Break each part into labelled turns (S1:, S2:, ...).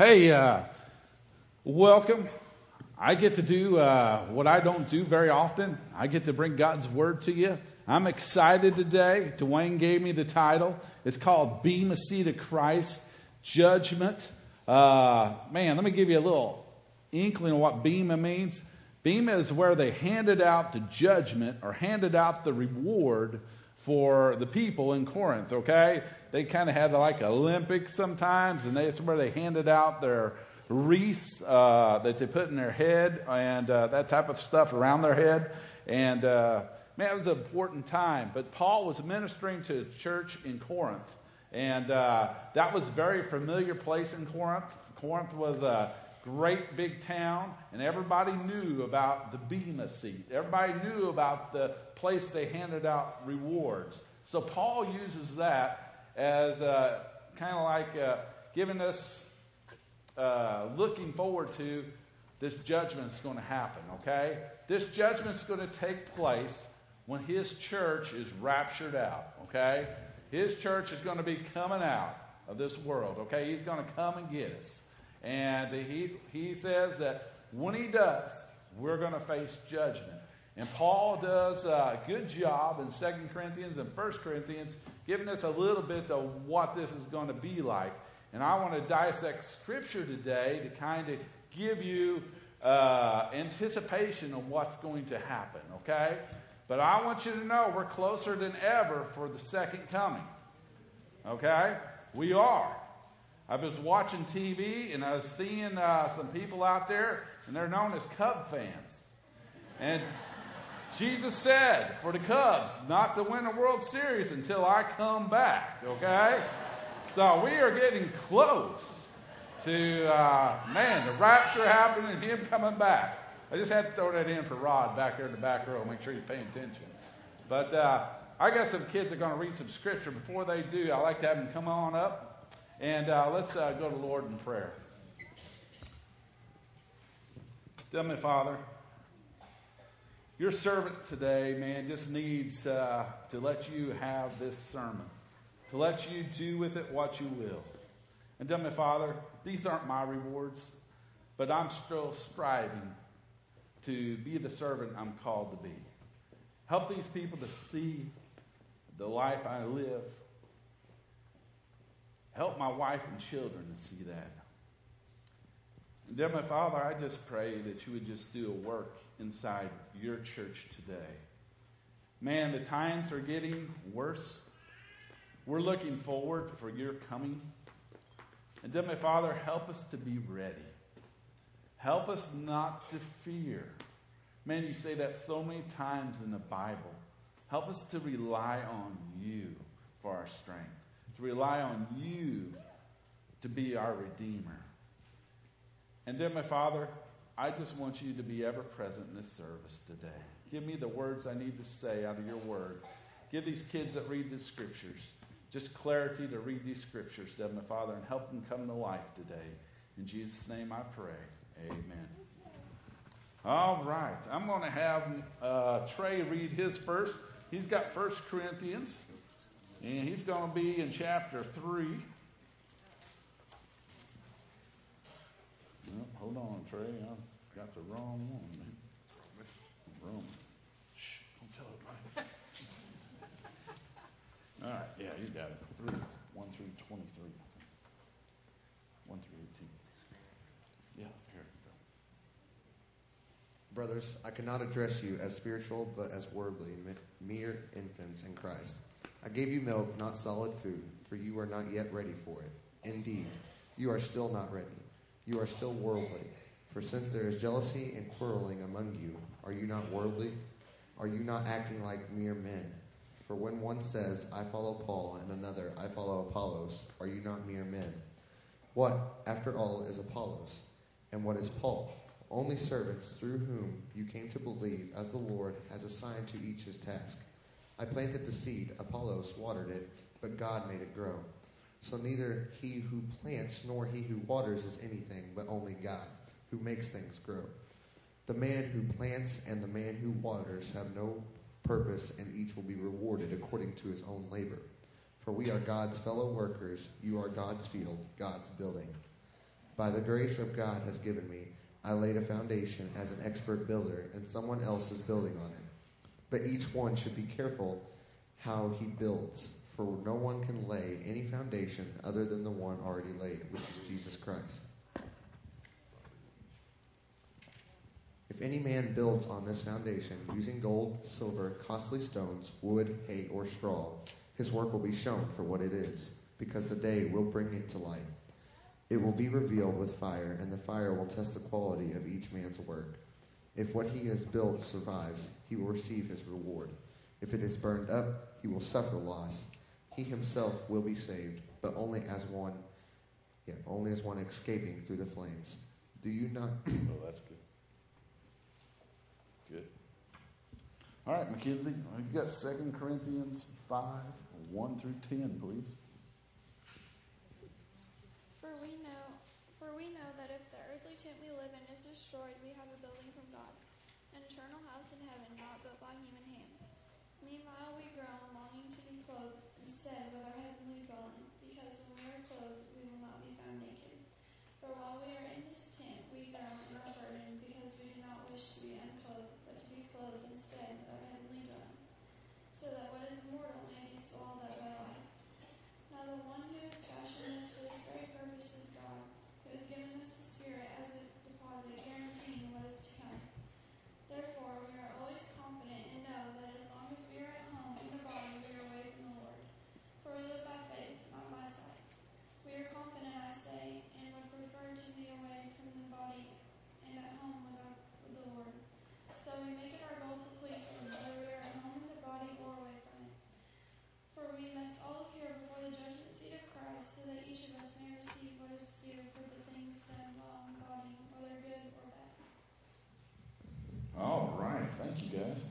S1: Hey, uh, welcome. I get to do uh, what I don't do very often. I get to bring God's word to you. I'm excited today. Dwayne gave me the title. It's called Bema Seat of Christ Judgment. Uh, man, let me give you a little inkling of what Bema means. Bema is where they handed out the judgment or handed out the reward for the people in Corinth, okay? They kind of had like Olympics sometimes, and that's where they handed out their wreaths uh, that they put in their head and uh, that type of stuff around their head. And uh, man, it was an important time. But Paul was ministering to a church in Corinth, and uh, that was a very familiar place in Corinth. Corinth was a great big town, and everybody knew about the Bema seat. Everybody knew about the place they handed out rewards. So Paul uses that as uh, kind of like uh, giving us, uh, looking forward to this judgment's going to happen, okay? This judgment's going to take place when his church is raptured out, okay? His church is going to be coming out of this world, okay? He's going to come and get us. And he, he says that when he does, we're going to face judgment. And Paul does a good job in 2 Corinthians and 1 Corinthians, giving us a little bit of what this is going to be like. And I want to dissect Scripture today to kind of give you uh, anticipation of what's going to happen, okay? But I want you to know we're closer than ever for the second coming, okay? We are. I was watching TV and I was seeing uh, some people out there, and they're known as Cub fans. And Jesus said for the Cubs not to win the World Series until I come back, okay? So we are getting close to, uh, man, the rapture happening and him coming back. I just had to throw that in for Rod back there in the back row, make sure he's paying attention. But uh, I got some kids that are going to read some scripture. Before they do, I like to have them come on up and uh, let's uh, go to the Lord in prayer. Tell me, Father. Your servant today, man, just needs uh, to let you have this sermon, to let you do with it what you will. And tell me, Father, these aren't my rewards, but I'm still striving to be the servant I'm called to be. Help these people to see the life I live. Help my wife and children to see that. Dear my Father, I just pray that you would just do a work inside your church today. Man, the times are getting worse. We're looking forward for your coming. And dear my Father, help us to be ready. Help us not to fear. Man, you say that so many times in the Bible. Help us to rely on you for our strength, to rely on you to be our Redeemer. And then, my Father, I just want you to be ever present in this service today. Give me the words I need to say out of your word. Give these kids that read the scriptures just clarity to read these scriptures, dear my Father, and help them come to life today. In Jesus' name I pray. Amen. All right. I'm going to have uh, Trey read his first. He's got First Corinthians, and he's going to be in chapter 3. Hold on, Trey. I've got the wrong one. Wrong. Shh, don't tell it. All right, yeah, you got it. Three, 1 through 23. 1 through 18. Yeah, here you go.
S2: Brothers, I cannot address you as spiritual, but as worldly, mere infants in Christ. I gave you milk, not solid food, for you are not yet ready for it. Indeed, you are still not ready you are still worldly. For since there is jealousy and quarreling among you, are you not worldly? Are you not acting like mere men? For when one says, I follow Paul, and another, I follow Apollos, are you not mere men? What, after all, is Apollos? And what is Paul? Only servants through whom you came to believe, as the Lord has assigned to each his task. I planted the seed, Apollos watered it, but God made it grow. So neither he who plants nor he who waters is anything, but only God, who makes things grow. The man who plants and the man who waters have no purpose, and each will be rewarded according to his own labor. For we are God's fellow workers, you are God's field, God's building. By the grace of God has given me, I laid a foundation as an expert builder, and someone else is building on it. But each one should be careful how he builds, for no one can lay any foundation other than the one already laid, which is Jesus Christ. If any man builds on this foundation using gold, silver, costly stones, wood, hay, or straw, his work will be shown for what it is, because the day will bring it to light. It will be revealed with fire, and the fire will test the quality of each man's work. If what he has built survives, he will receive his reward. If it is burned up, he will suffer loss. He himself will be saved, but only as one, yeah, only as one escaping through the flames. Do you not?
S1: oh, that's good. Good. All right, Mackenzie, you got Second Corinthians 5, 1 through 10, please.
S3: For we know, for we know that if the earthly tent we live in is destroyed, we have a building from God, an eternal house in heaven, not built by human hands. Meanwhile, we groan, longing to be clothed instead with our heavenly dwelling, because when we are clothed, we will not be found naked. For while we are in this tent, we groan and are burdened, because we do not wish to be unclothed, but to be clothed instead with our heavenly dwelling, so that what is mortal may be swallowed up by life. Now the one who has fashioned us for this very purpose is God, who has given us the Spirit as a deposit, guaranteeing what is to come. Therefore, we are always confident and know that as long as we are at home in the body, we are away from the Lord. For we live by faith, not by sight. We are confident, I say, and would prefer to be away from the body and at home with, our, with the Lord. So we make it our goal to please Him, whether we are at home in the body or away from it. For we must all appear before the judgment seat of Christ, so that each of us may receive what is due for the things done while in the body, whether good or bad.
S1: All right, thank you guys.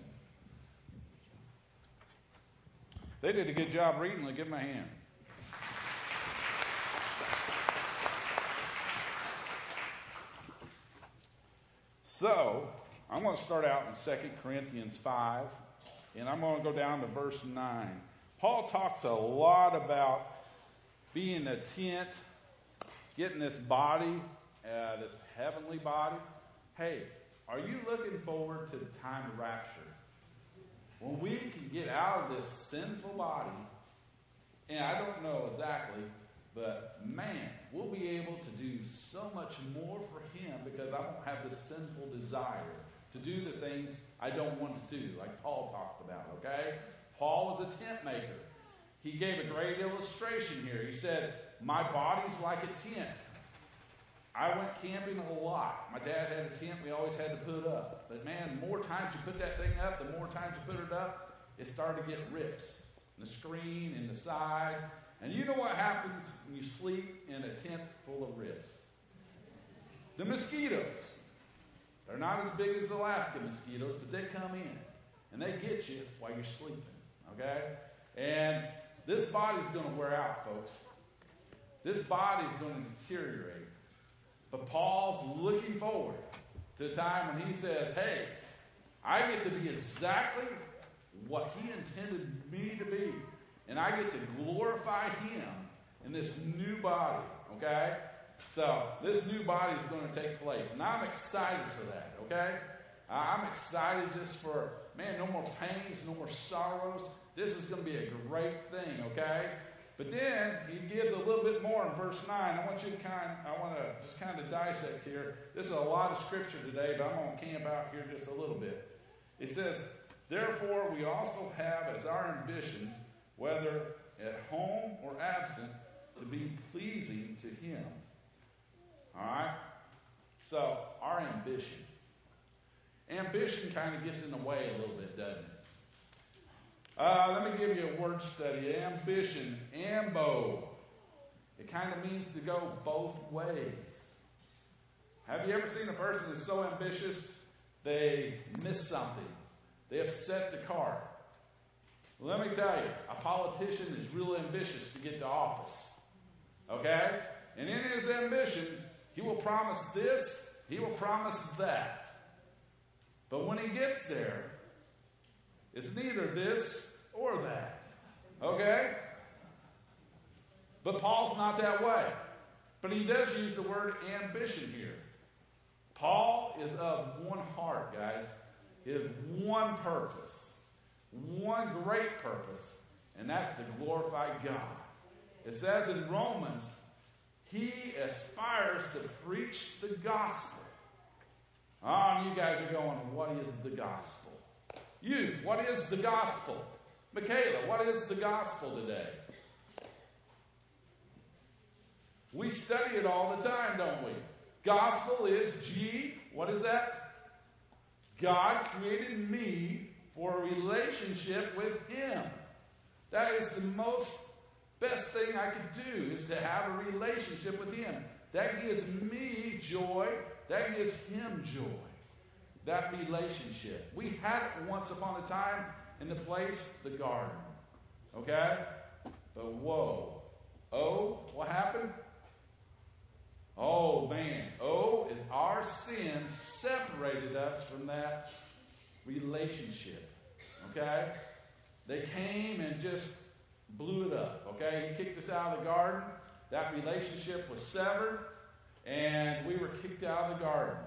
S1: They did a good job reading. Let give them a hand. So, I'm going to start out in 2 Corinthians 5, and I'm going to go down to verse 9. Paul talks a lot about being a tent, getting this body, uh, this heavenly body. Hey, are you looking forward to the time of rapture? When we can get out of this sinful body, and I don't know exactly, but man, we'll be able to do so much more for Him because I won't have this sinful desire to do the things I don't want to do, like Paul talked about, okay? Paul was a tent maker. He gave a great illustration here. He said, My body's like a tent. I went camping a lot. My dad had a tent we always had to put up. But man, more times you put that thing up, the more times you put it up, it started to get rips. In the screen and the side. And you know what happens when you sleep in a tent full of rips? The mosquitoes. They're not as big as Alaska mosquitoes, but they come in and they get you while you're sleeping. Okay? And this body's going to wear out, folks. This body's going to deteriorate. But Paul's looking forward to a time when he says, Hey, I get to be exactly what he intended me to be. And I get to glorify him in this new body. Okay? So this new body is going to take place. And I'm excited for that. Okay? I'm excited just for, man, no more pains, no more sorrows. This is going to be a great thing, okay? But then he gives a little bit more in verse 9. I want you to kind I want to just kind of dissect here. This is a lot of scripture today, but I'm going to camp out here just a little bit. It says, Therefore, we also have as our ambition, whether at home or absent, to be pleasing to him. All right? So, our ambition. Ambition kind of gets in the way a little bit, doesn't it? Uh, let me give you a word study. Ambition, ambo. It kind of means to go both ways. Have you ever seen a person that's so ambitious they miss something? They upset the cart. Let me tell you, a politician is real ambitious to get to office. Okay? And in his ambition, he will promise this, he will promise that. But when he gets there, it's neither this or that. Okay? But Paul's not that way. But he does use the word ambition here. Paul is of one heart, guys. He has one purpose, one great purpose, and that's to glorify God. It says in Romans, he aspires to preach the gospel. Oh, you guys are going, what is the gospel? Youth, what is the gospel? Michaela, what is the gospel today? We study it all the time, don't we? Gospel is G, what is that? God created me for a relationship with Him. That is the most best thing I could do is to have a relationship with Him. That gives me joy. That gives Him joy. That relationship. We had it once upon a time in the place, the garden. Okay? But whoa. Oh, what happened? Oh man, oh, is our sins separated us from that relationship. Okay? They came and just blew it up. Okay? He kicked us out of the garden. That relationship was severed, and we were kicked out of the garden.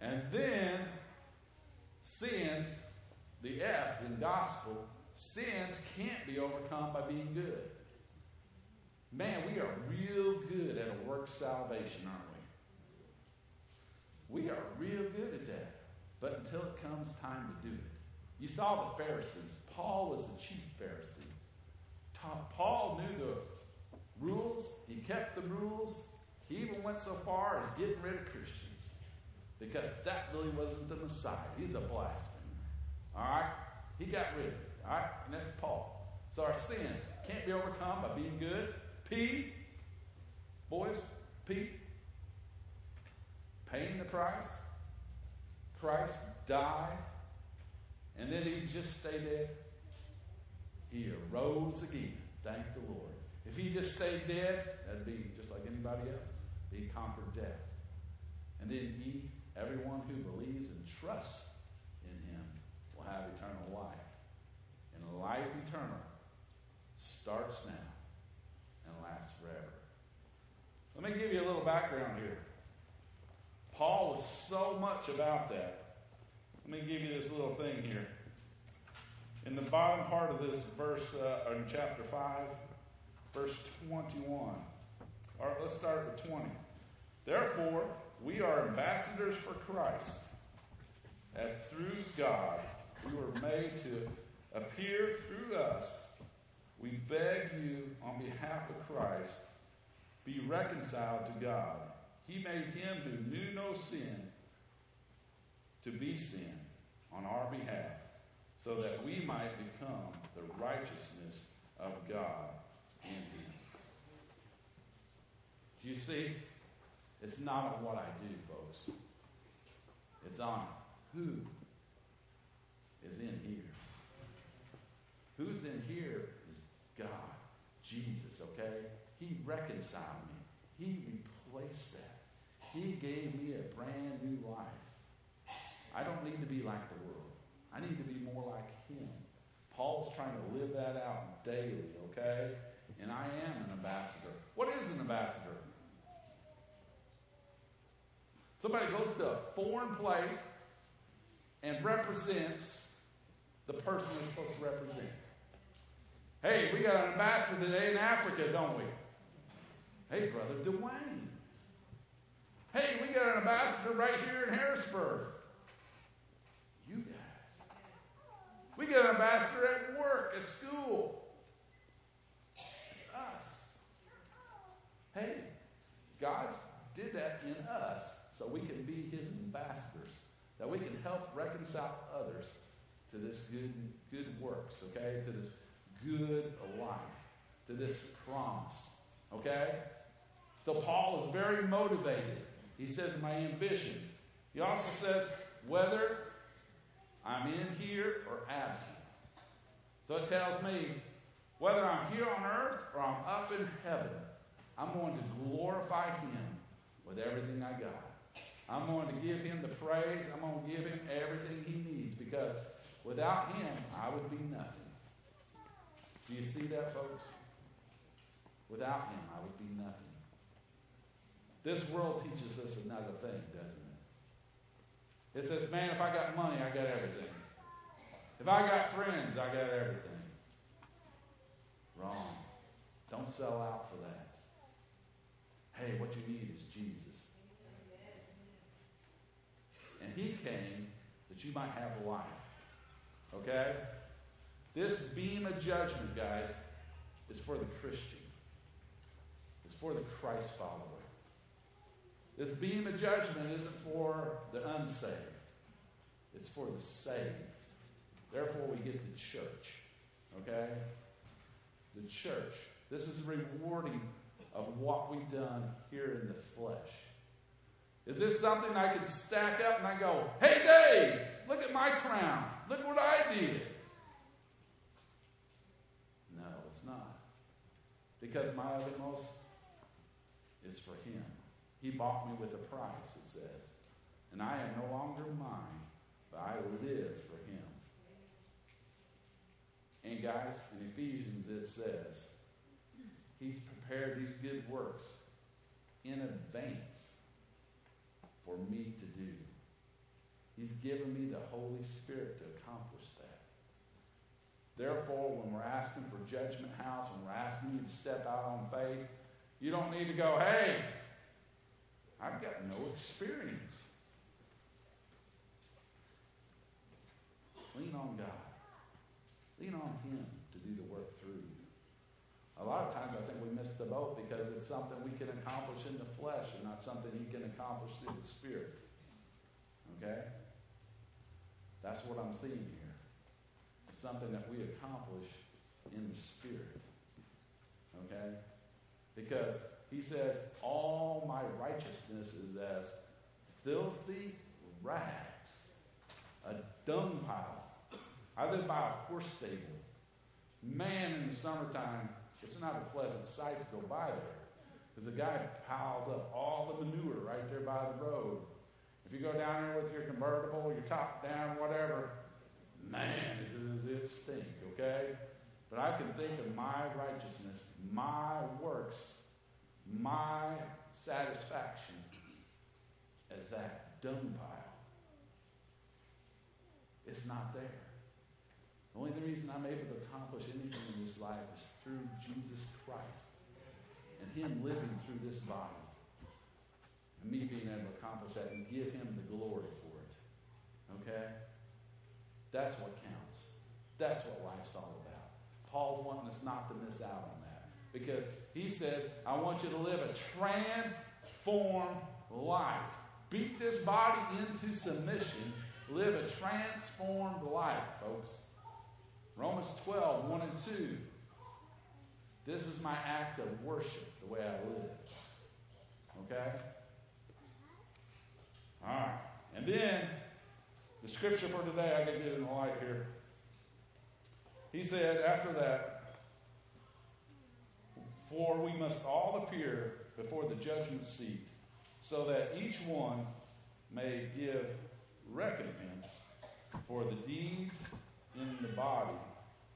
S1: And then sins, the S in gospel, sins can't be overcome by being good. Man, we are real good at a work salvation, aren't we? We are real good at that. But until it comes time to do it. You saw the Pharisees. Paul was the chief Pharisee. Paul knew the rules, he kept the rules. He even went so far as getting rid of Christians because that really wasn't the Messiah. He's a blasphemer. All right? He got rid of it. All right? And that's Paul. So our sins can't be overcome by being good. P, boys, P, paying the price. Christ died, and then he just stayed dead. He arose again. Thank the Lord. If he just stayed dead, that'd be just like anybody else. He conquered death. And then he, everyone who believes and trusts have eternal life. And life eternal starts now and lasts forever. Let me give you a little background here. Paul was so much about that. Let me give you this little thing here. In the bottom part of this verse, uh, in chapter 5, verse 21. All right, let's start with 20. Therefore, we are ambassadors for Christ, as through God we were made to appear through us we beg you, on behalf of Christ, be reconciled to God. He made him who knew no sin to be sin on our behalf, so that we might become the righteousness of God in him. You see, it's not on what I do, folks. It's on who is in here. Who's in here is God, Jesus, okay? He reconciled me. He replaced that. He gave me a brand new life. I don't need to be like the world. I need to be more like Him. Paul's trying to live that out daily, okay? And I am an ambassador. What is an ambassador? Somebody goes to a foreign place and represents the person they're supposed to represent. Hey, we got an ambassador today in Africa, don't we? Hey, brother Dwayne. Hey, we got an ambassador right here in Harrisburg. You guys. We got an ambassador at work, at school. It's us. Hey, God did that in us so we can be his ambassadors, that we can help reconcile others to this good good works, okay? To this good life, to this promise. Okay? So Paul is very motivated. He says, My ambition. He also says, whether I'm in here or absent. So it tells me whether I'm here on earth or I'm up in heaven, I'm going to glorify Him with everything I got. I'm going to give Him the praise. I'm going to give Him everything He needs because without Him, I would be nothing. Do you see that, folks? Without him, I would be nothing. This world teaches us another thing, doesn't it? It says, man, if I got money, I got everything. If I got friends, I got everything. Wrong. Don't sell out for that. Hey, what you need is Jesus. And He came that you might have life. Okay? This Bema judgment, guys, is for the Christian, it's for the Christ follower. This Bema judgment isn't for the unsaved, it's for the saved. Therefore, we get the church. Okay? The church. This is rewarding of what we've done here in the flesh. Is this something I can stack up and I go, hey, Dave, look at my crown. Look what I did. No, it's not. Because my uttermost is for him. He bought me with a price, it says. And I am no longer mine, but I live for him. And guys, in Ephesians it says, He's prepared these good works in advance for me to do. He's given me the Holy Spirit to accomplish that. Therefore, when we're asking for Judgment House, when we're asking you to step out on faith, you don't need to go, hey, I've got no experience. Lean on God. Lean on Him to do the work through you. A lot of times I think we miss the boat because it's something we can accomplish in the flesh and not something He can accomplish through the Spirit. Okay? That's what I'm seeing here. It's something that we accomplish in the Spirit. Okay? Because He says, All my righteousness is as filthy rags, a dung pile I live by a horse stable. Man, in the summertime, it's not a pleasant sight to go by there because the guy piles up all the manure right there by the road. If you go down there with your convertible, your top down, whatever, man, does it stink, okay? But I can think of my righteousness, my works, my satisfaction as that dung pile. It's not there. The only reason I'm able to accomplish anything in this life is through Jesus Christ and Him living through this body. Me being able to accomplish that and give Him the glory for it. Okay? That's what counts. That's what life's all about. Paul's wanting us not to miss out on that. Because he says, I want you to live a transformed life. Beat this body into submission. Live a transformed life, folks. Romans 12, 1 and 2. This is my act of worship, the way I live. Okay? All right. And then, the scripture for today, I to get in the light here. He said, after that, for we must all appear before the judgment seat, so that each one may give recompense for the deeds in the body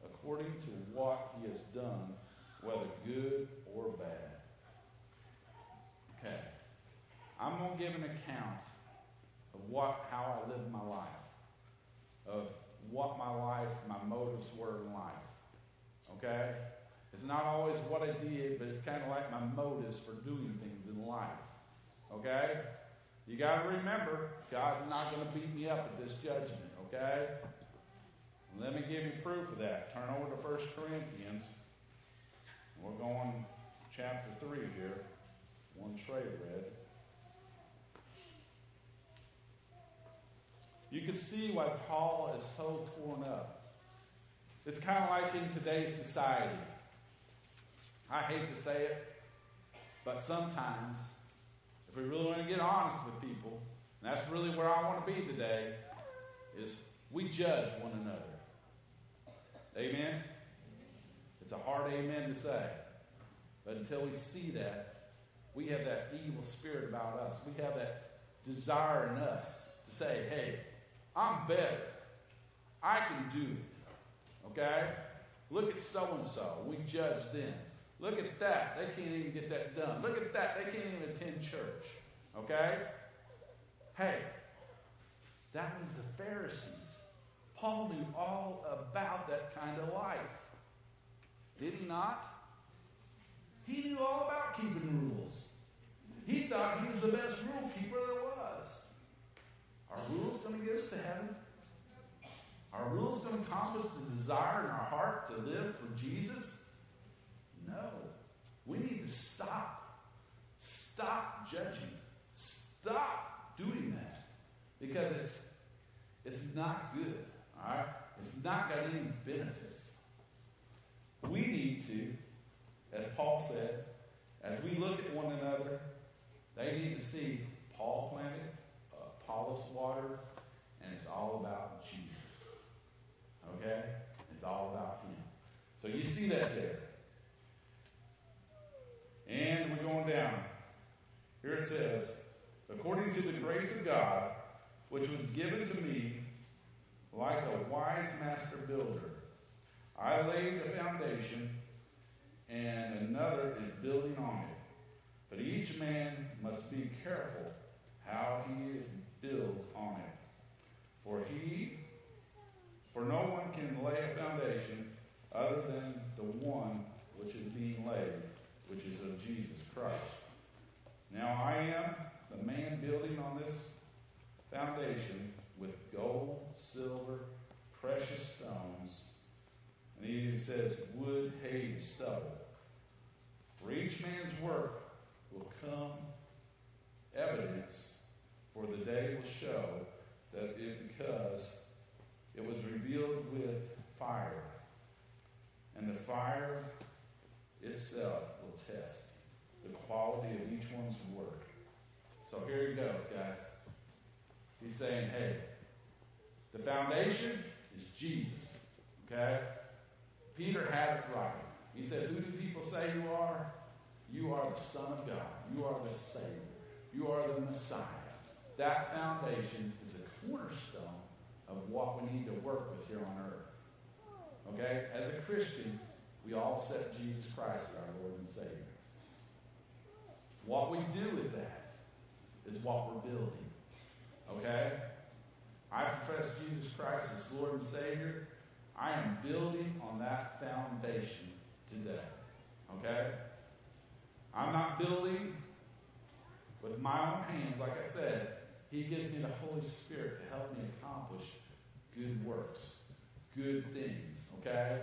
S1: according to what he has done, whether good or bad. Okay. I'm going to give an account of what how I lived my life, of what my life, my motives were in life. Okay? It's not always what I did, but it's kind of like my motives for doing things in life. Okay? You got to remember, God's not going to beat me up at this judgment. Okay? Let me give you proof of that. Turn over to 1 Corinthians. We're going chapter 3 here. One Trey read. You can see why Paul is so torn up. It's kind of like in today's society. I hate to say it, but sometimes, if we really want to get honest with people, and that's really where I want to be today, is we judge one another. Amen? It's a hard amen to say. But until we see that, we have that evil spirit about us. We have that desire in us to say, hey, I'm better. I can do it. Okay? Look at so and so. We judge them. Look at that. They can't even get that done. Look at that. They can't even attend church. Okay? Hey, that was the Pharisees. Paul knew all about that kind of life. Did he not? He knew all about keeping rules. He thought he was the best rule keeper there was. Are rules going to get us to heaven? Are rules going to accomplish the desire in our heart to live for Jesus? No. We need to stop. Stop judging. Stop doing that. Because it's it's not good. All right? It's not got any benefits. We need to, as Paul said, as we look at one another, they need to see Paul planted, Apollos water, and it's all about Jesus. Okay? It's all about Him. So you see that there. And we're going down. Here it says, according to the grace of God, which was given to me like a wise master builder. I laid the foundation, and another is building on it. But each man must be careful how he is builds on it. For he, for no one can lay a foundation other than the one which is being laid, which is of Jesus Christ. Now I am the man building on this foundation with gold, silver, precious stones, and he says wood, hay, and stubble. For each man's work will come evidence, for the day will show that it because it was revealed with fire, and the fire itself will test the quality of each one's work. So here he goes, guys. He's saying, hey, the foundation is Jesus. Okay? Peter had it right. He said, Who do people say you are? You are the Son of God. You are the Savior. You are the Messiah. That foundation is a cornerstone of what we need to work with here on earth. Okay? As a Christian, we all set Jesus Christ as our Lord and Savior. What we do with that is what we're building. Okay? I profess Jesus Christ as Lord and Savior. I am building on that foundation today. Okay? I'm not building with my own hands. Like I said, He gives me the Holy Spirit to help me accomplish good works, good things. Okay?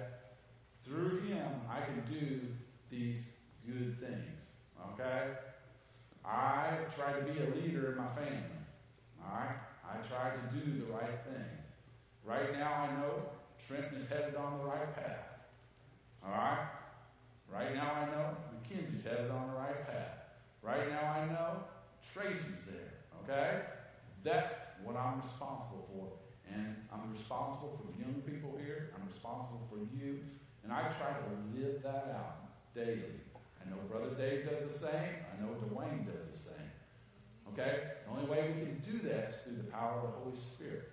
S1: Through Him, I can do these good things. Okay? I try to be a leader in my family. All right? I try to do the right thing. Right now, I know Trenton is headed on the right path. All right? Right now, I know Mackenzie's headed on the right path. Right now, I know Tracy's there. Okay? That's what I'm responsible for. And I'm responsible for young people here. I'm responsible for you. And I try to live that out daily. I know Brother Dave does the same. I know Dwayne does the same. Okay? The only way we can do that is through the power of the Holy Spirit.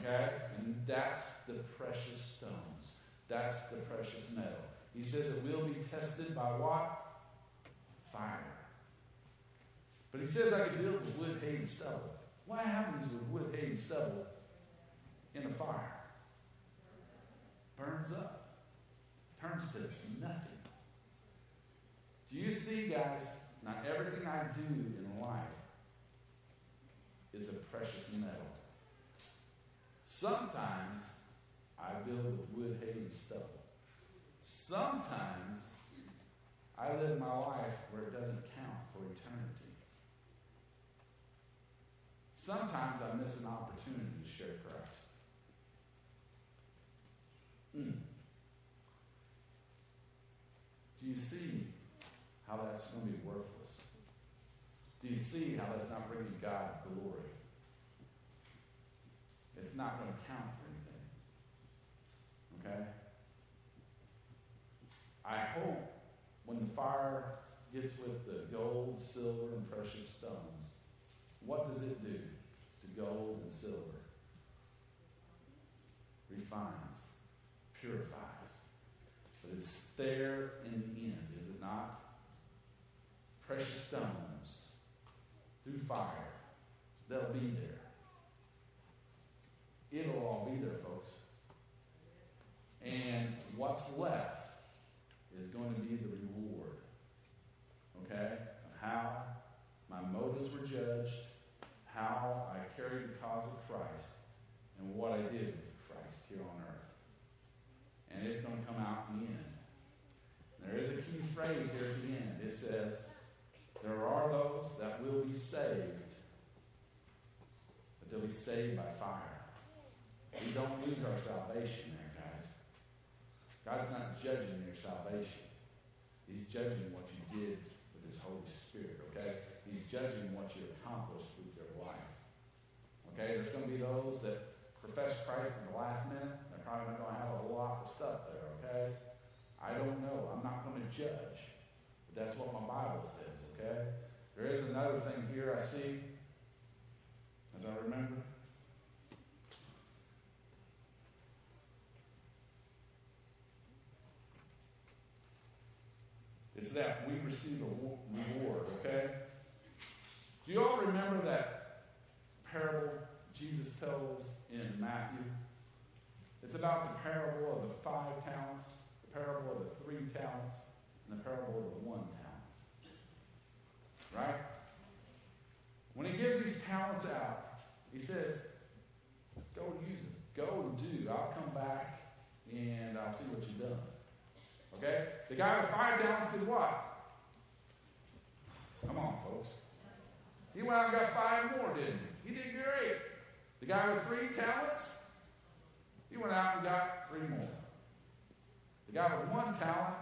S1: Okay? And that's the precious stones. That's the precious metal. He says it will be tested by what? Fire. But he says I can build with wood, hay, and stubble. What happens with wood, hay, and stubble in a fire? Burns up. Turns to nothing. Do you see, guys? Not everything I do in life is a precious metal. Sometimes I build with wood, hay, and stubble. Sometimes I live my life where it doesn't count for eternity. Sometimes I miss an opportunity to share Christ. Mm. Do you see how that's going to be worthless? Do you see how that's not bringing God glory? It's not going to count for anything. Okay? I hope when the fire gets with the gold, silver, and precious stones, what does it do to gold and silver? Refines, purifies. But it's there in the end, is it not? Precious stones through fire. They'll be there. It'll all be there, folks. And what's left is going to be the reward. Okay? Of how my motives were judged, how I carried the cause of Christ, and what I did with Christ here on earth. And it's going to come out in the end. There is a key phrase here at the end. It says, There are those that will be saved, but they'll saved by fire. We don't lose our salvation there, guys. God's not judging your salvation, He's judging what you did with His Holy Spirit, okay? He's judging what you accomplished with your life. Okay? There's going to be those that profess Christ in the last minute. They're probably not going to have a whole lot of stuff there, okay? I don't know. I'm not going to judge. But that's what my Bible says, okay? There is another thing here I see, as I remember. It's that we receive a reward, okay? Do you all remember that parable Jesus tells in Matthew? It's about the parable of the five talents, the parable of the three talents, and the parable of the one talent. Right? When he gives these talents out, he says, Go and use them. Go and do. I'll come back and I'll see what you've done. Okay? The guy with five talents did what? Come on, folks. He went out and got five more, didn't he? He did great. The guy with three talents, he went out and got three more. The guy with one talent,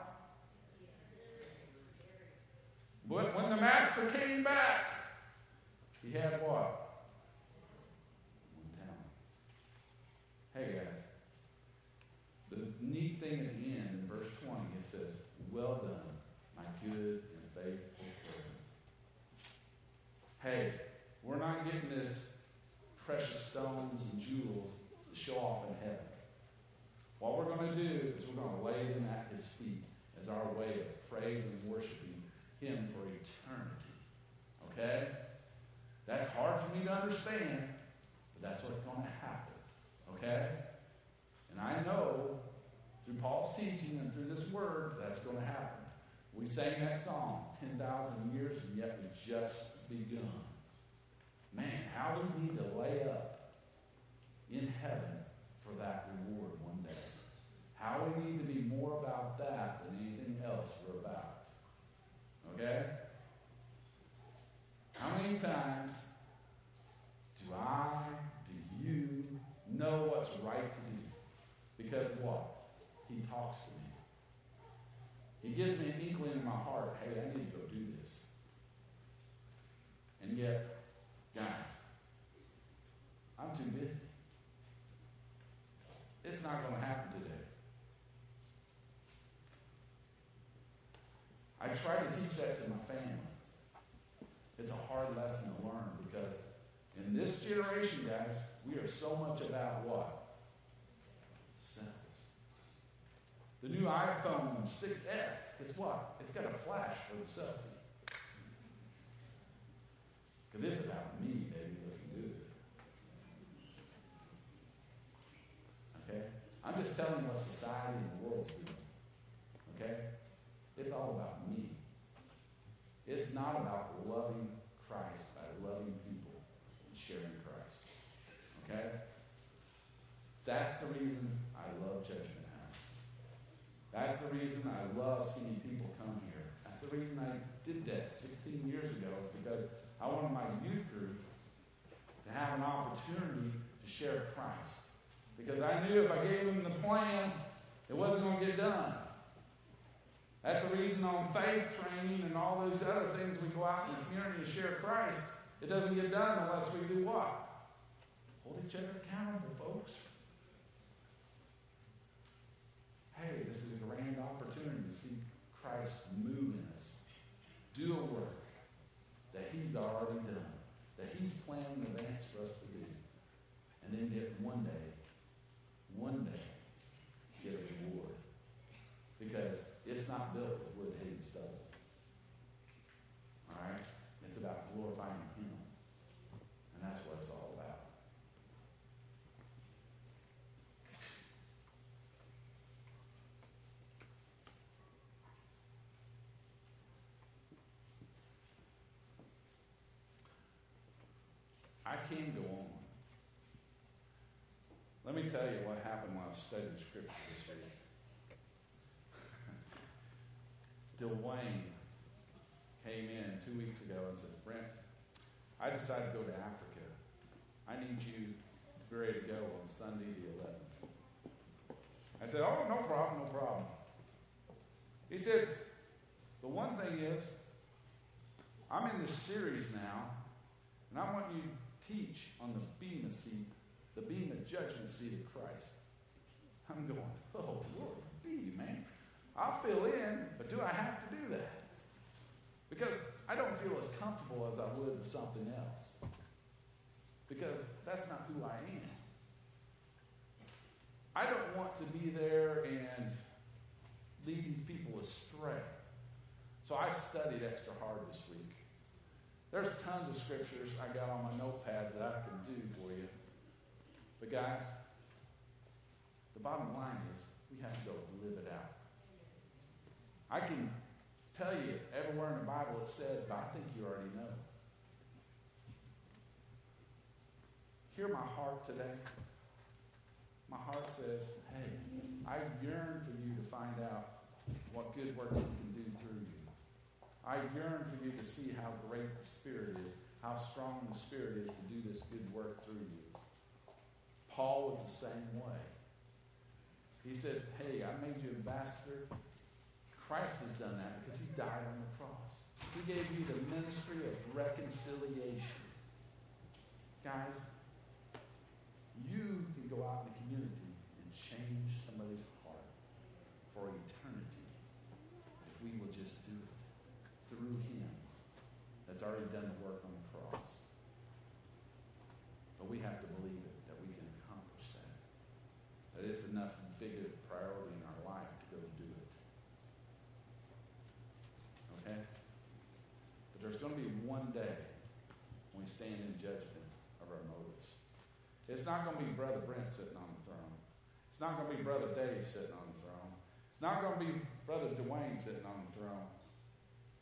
S1: but when the master came back, he had what? One talent. Hey guys, the neat thing at the end in verse 20, it says, Well done, my good and faithful servant. Hey, we're not getting this precious stones and jewels to show off in heaven. What we're going to do is we're going to lay them at his feet as our way of praise and worshiping him for eternity. Okay? That's hard for me to understand, but that's what's going to happen. Okay? And I know through Paul's teaching and through this word, that's going to happen. We sang that song 10,000 years, and yet we just begun. Man, how we need to lay up in heaven for that reward one day. How we need to be more about that than anything else we're about. Okay? How many times do I, do you know what's right to do? Because what? He talks to me. He gives me an inkling in my heart hey, I need to go do this. And yet, guys, I'm too busy. It's not going to happen today. I try to teach that to my family. It's a hard lesson to learn because in this generation, guys, we are so much about what? Cells. The new iPhone 6S, guess what? It's got a flash for the selfie. Because it's about me, baby, looking good. Okay? I'm just telling what society and the world's doing. Okay? It's all about me. It's not about loving Christ by loving people and sharing Christ. Okay? That's the reason I love Judgment House. That's the reason I love seeing people come here. That's the reason I did that 16 years ago, is because I wanted my youth group to have an opportunity to share Christ. Because I knew if I gave them the plan, it wasn't going to get done. That's the reason on faith training and all those other things we go out in the community and share Christ. It doesn't get done unless we do what? Hold each other accountable, folks. Hey, this is a grand opportunity to see Christ move in us, do a work that He's already done, that He's planned in advance for us to do, and then get one day, one day, get a reward. Because it's not built with wood, hay, and stubble. All right? It's about glorifying Him. I can go on. Let me tell you what happened when I was studying Scripture this week. Dwayne came in two weeks ago and said, Brent, I decided to go to Africa. I need you ready to go on Sunday the 11th. I said, Oh, no problem, no problem. He said, The one thing is, I'm in this series now, and I want you to teach on the Bema the Bema judgment seat of Christ. I'm going, Oh, Lord, be, man. I'll fill in, but do I have to do that? Because I don't feel as comfortable as I would with something else. Because that's not who I am. I don't want to be there and lead these people astray. So I studied extra hard this week. There's tons of scriptures I got on my notepads that I can do for you. But guys, the bottom line is we have to go live it out. I can tell you everywhere in the Bible it says, but I think you already know. Hear my heart today. My heart says, hey, I yearn for you to find out what good works He can do through you. I yearn for you to see how great the Spirit is, how strong the Spirit is to do this good work through you. Paul was the same way. He says, Hey, I made you ambassador. Christ has done that because he died on the cross. He gave you the ministry of reconciliation. Guys, you can go out in the community and change somebody's heart for eternity if we will just do it through him that's already done the work on the cross. But we have to believe it, that we can accomplish that. That it's enough big a priority in our life to go do it. Okay? But there's going to be one day when we stand in judgment of our motives. It's not going to be Brother Brent sitting on the throne. It's not going to be Brother Dave sitting on the throne. It's not going to be Brother Dwayne sitting on the throne.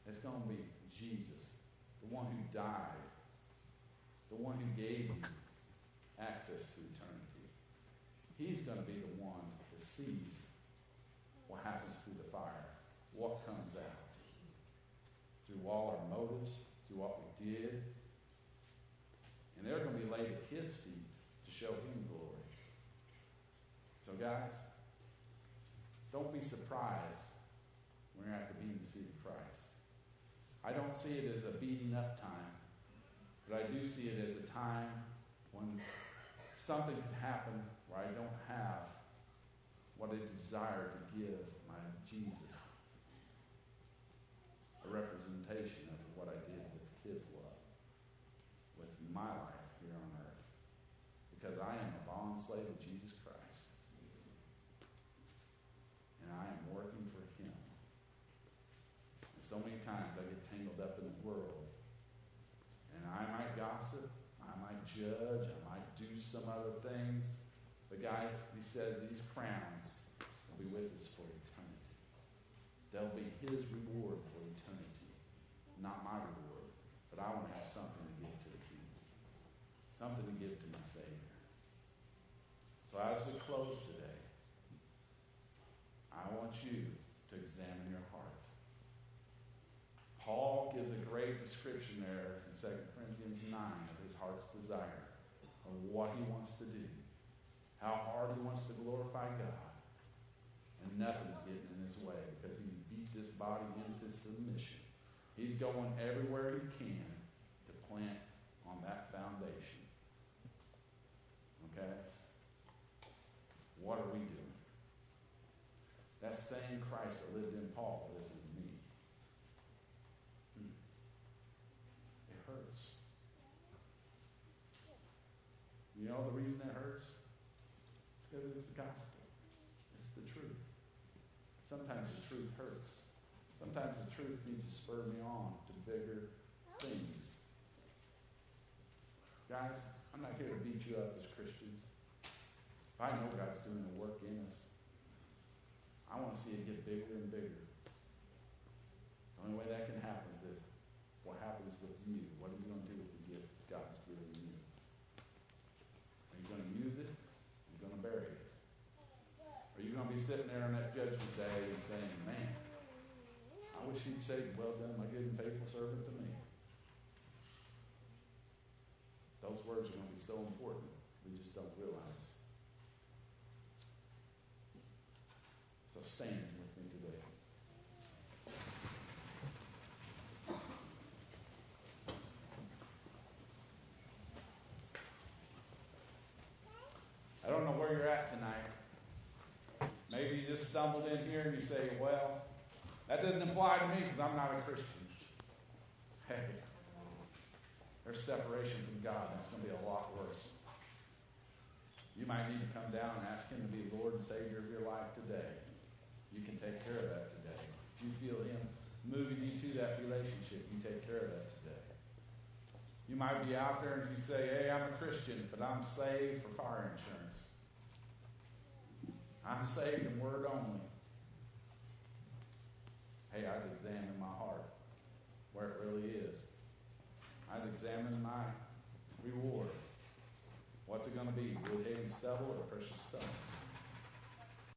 S1: It's going to be Jesus, the one who died, the one who gave you access to eternity. He's going to be the one that sees what happens through the fire, what comes out. Through all our motives, through what we did. And they're going to be laid at his feet to show him glory. So, guys, don't be surprised when you're at the Bema seat of Christ. I don't see it as a beating up time, but I do see it as a time when something could happen where I don't have what I desire to give my Jesus a representation of what I did with his love, with my life here on earth. Because I am a bond slave of Jesus Christ. And I am working for him. And so many times I get tangled up in the world. And I might gossip, I might judge, I might do some other things. But guys, he says these crowns will be with us for eternity. They'll be his reward for eternity, not my reward. But I want to have something to give to the king, something to give to my Savior. So as we close today, I want you to examine your heart. Paul gives a great description there in 2 Corinthians 9 of his heart's desire, of what he wants to do, how hard he wants to God. And nothing's getting in his way because he's beat this body into submission. He's going everywhere he can to plant on that foundation. Okay? What are we doing? That same Christ that lived in Paul lives in me. Hmm. It hurts. You know the reason it hurts? Because it's the gospel. It's the truth. Sometimes the truth hurts. Sometimes the truth needs to spur me on to bigger things. Guys, I'm not here to beat you up as Christians. I know God's doing the work in us. I want to see it get bigger and bigger. The only way that can happen is if what happens with you, what are you going to do with the gift God's given you? You're going to use it, you're going to bury it. Are you going to be sitting there on that judgment day and saying, Man, I wish he'd say, Well done, my good and faithful servant to me? Those words are going to be so important, we just don't realize. So stand with me today. I don't know where you're at tonight. Maybe you just stumbled in here and you say, well, that doesn't apply to me because I'm not a Christian. Hey, there's separation from God, and it's going to be a lot worse. You might need to come down and ask Him to be Lord and Savior of your life today. You can take care of that today. If you feel Him moving you to that relationship, you take care of that today. You might be out there and you say, Hey, I'm a Christian, but I'm saved for fire insurance. I'm saved in word only. Hey, I'd examine my heart where it really is. I've examined my reward. What's it going to be? Wood, hay, and stubble or precious stones?